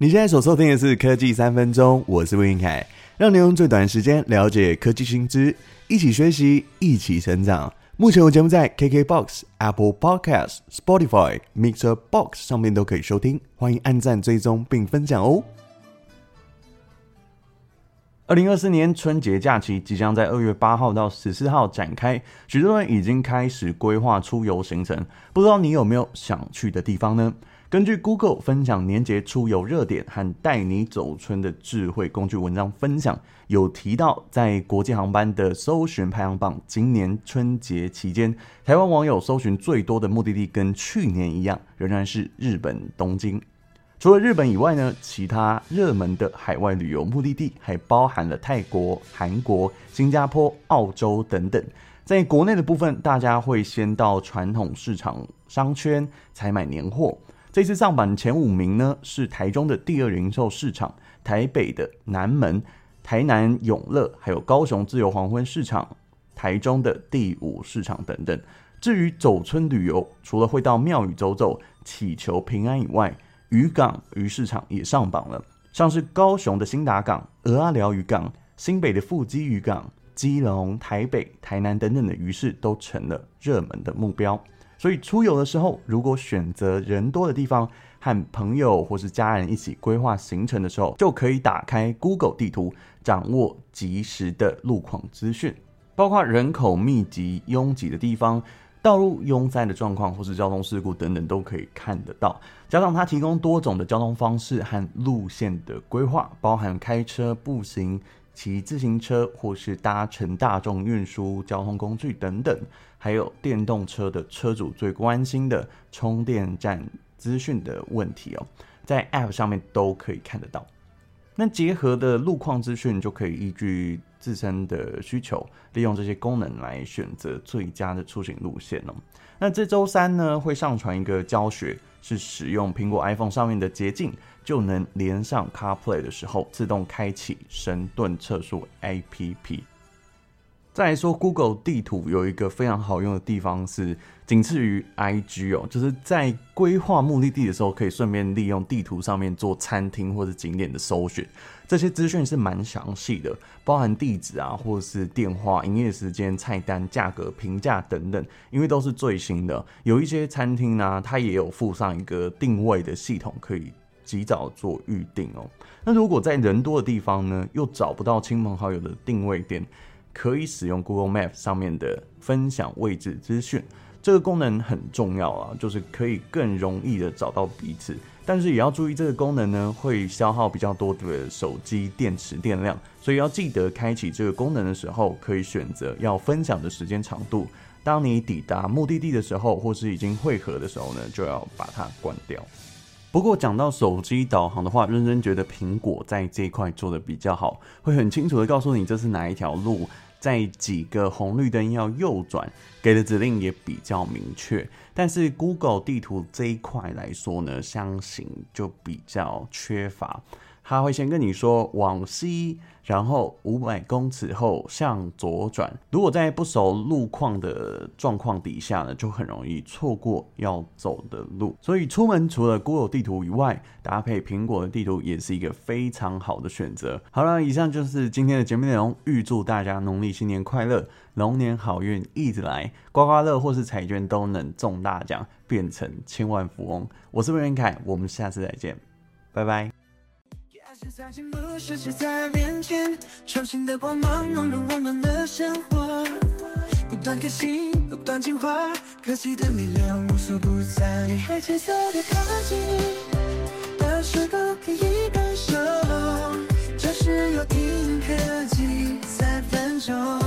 你现在所收听的是科技三分钟，我是魏云凯，让你用最短时间了解科技新知，一起学习，一起成长。目前我节目在 KKBOX、Apple Podcast、Spotify、Mixer Box 上面都可以收听，欢迎按赞、追踪并分享哦。二零二四年春节假期即将在二月八号到十四号展开，许多人已经开始规划出游行程，不知道你有没有想去的地方呢？根据 Google 分享年节出游热点和带你走春的智慧工具文章分享，有提到在国际航班的搜寻排行榜，今年春节期间，台湾网友搜寻最多的目的地跟去年一样，仍然是日本东京。除了日本以外呢，其他热门的海外旅游目的地还包含了泰国、韩国、新加坡、澳洲等等。在国内的部分，大家会先到传统市场商圈采买年货。这次上榜前五名呢，是台中的第二零售市场、台北的南门、台南永乐，还有高雄自由黄昏市场、台中的第五市场等等。至于走村旅游，除了会到庙宇走走、祈求平安以外，渔港鱼市场也上榜了，像是高雄的兴达港、鹅阿寮渔港、新北的富基渔港、基隆、台北、台南等等的鱼市都成了热门的目标。所以出游的时候，如果选择人多的地方，和朋友或是家人一起规划行程的时候，就可以打开 Google 地图，掌握即时的路况资讯，包括人口密集、拥挤的地方、道路拥塞的状况，或是交通事故等等，都可以看得到。加上它提供多种的交通方式和路线的规划，包含开车、步行。骑自行车或是搭乘大众运输交通工具等等，还有电动车的车主最关心的充电站资讯的问题哦，在 App 上面都可以看得到。那结合的路况资讯，就可以依据自身的需求，利用这些功能来选择最佳的出行路线哦。那这周三呢，会上传一个教学，是使用苹果 iPhone 上面的捷径。就能连上 CarPlay 的时候，自动开启神盾测速 APP。再来说，Google 地图有一个非常好用的地方是，仅次于 IG 哦，就是在规划目的地的时候，可以顺便利用地图上面做餐厅或者景点的搜寻。这些资讯是蛮详细的，包含地址啊，或者是电话、营业时间、菜单、价格、评价等等，因为都是最新的。有一些餐厅呢，它也有附上一个定位的系统，可以。及早做预定哦。那如果在人多的地方呢，又找不到亲朋好友的定位点，可以使用 Google Map 上面的分享位置资讯。这个功能很重要啊，就是可以更容易的找到彼此。但是也要注意，这个功能呢，会消耗比较多的手机电池电量，所以要记得开启这个功能的时候，可以选择要分享的时间长度。当你抵达目的地的时候，或是已经汇合的时候呢，就要把它关掉。不过讲到手机导航的话，认真觉得苹果在这一块做得比较好，会很清楚的告诉你这是哪一条路，在几个红绿灯要右转，给的指令也比较明确。但是 Google 地图这一块来说呢，相形就比较缺乏。他会先跟你说往西，然后五百公尺后向左转。如果在不熟路况的状况底下呢，就很容易错过要走的路。所以出门除了 Google 地图以外，搭配苹果的地图也是一个非常好的选择。好了，以上就是今天的节目内容。预祝大家农历新年快乐，龙年好运一直来，刮刮乐或是彩券都能中大奖，变成千万富翁。我是魏元凯，我们下次再见，拜拜。现在进入世界在面前，全新的光芒融入我们的生活，不断更新，不断进化，科技的力量无所不在。黑浅色的科技，的时候可以感受，这是有听科技三分钟，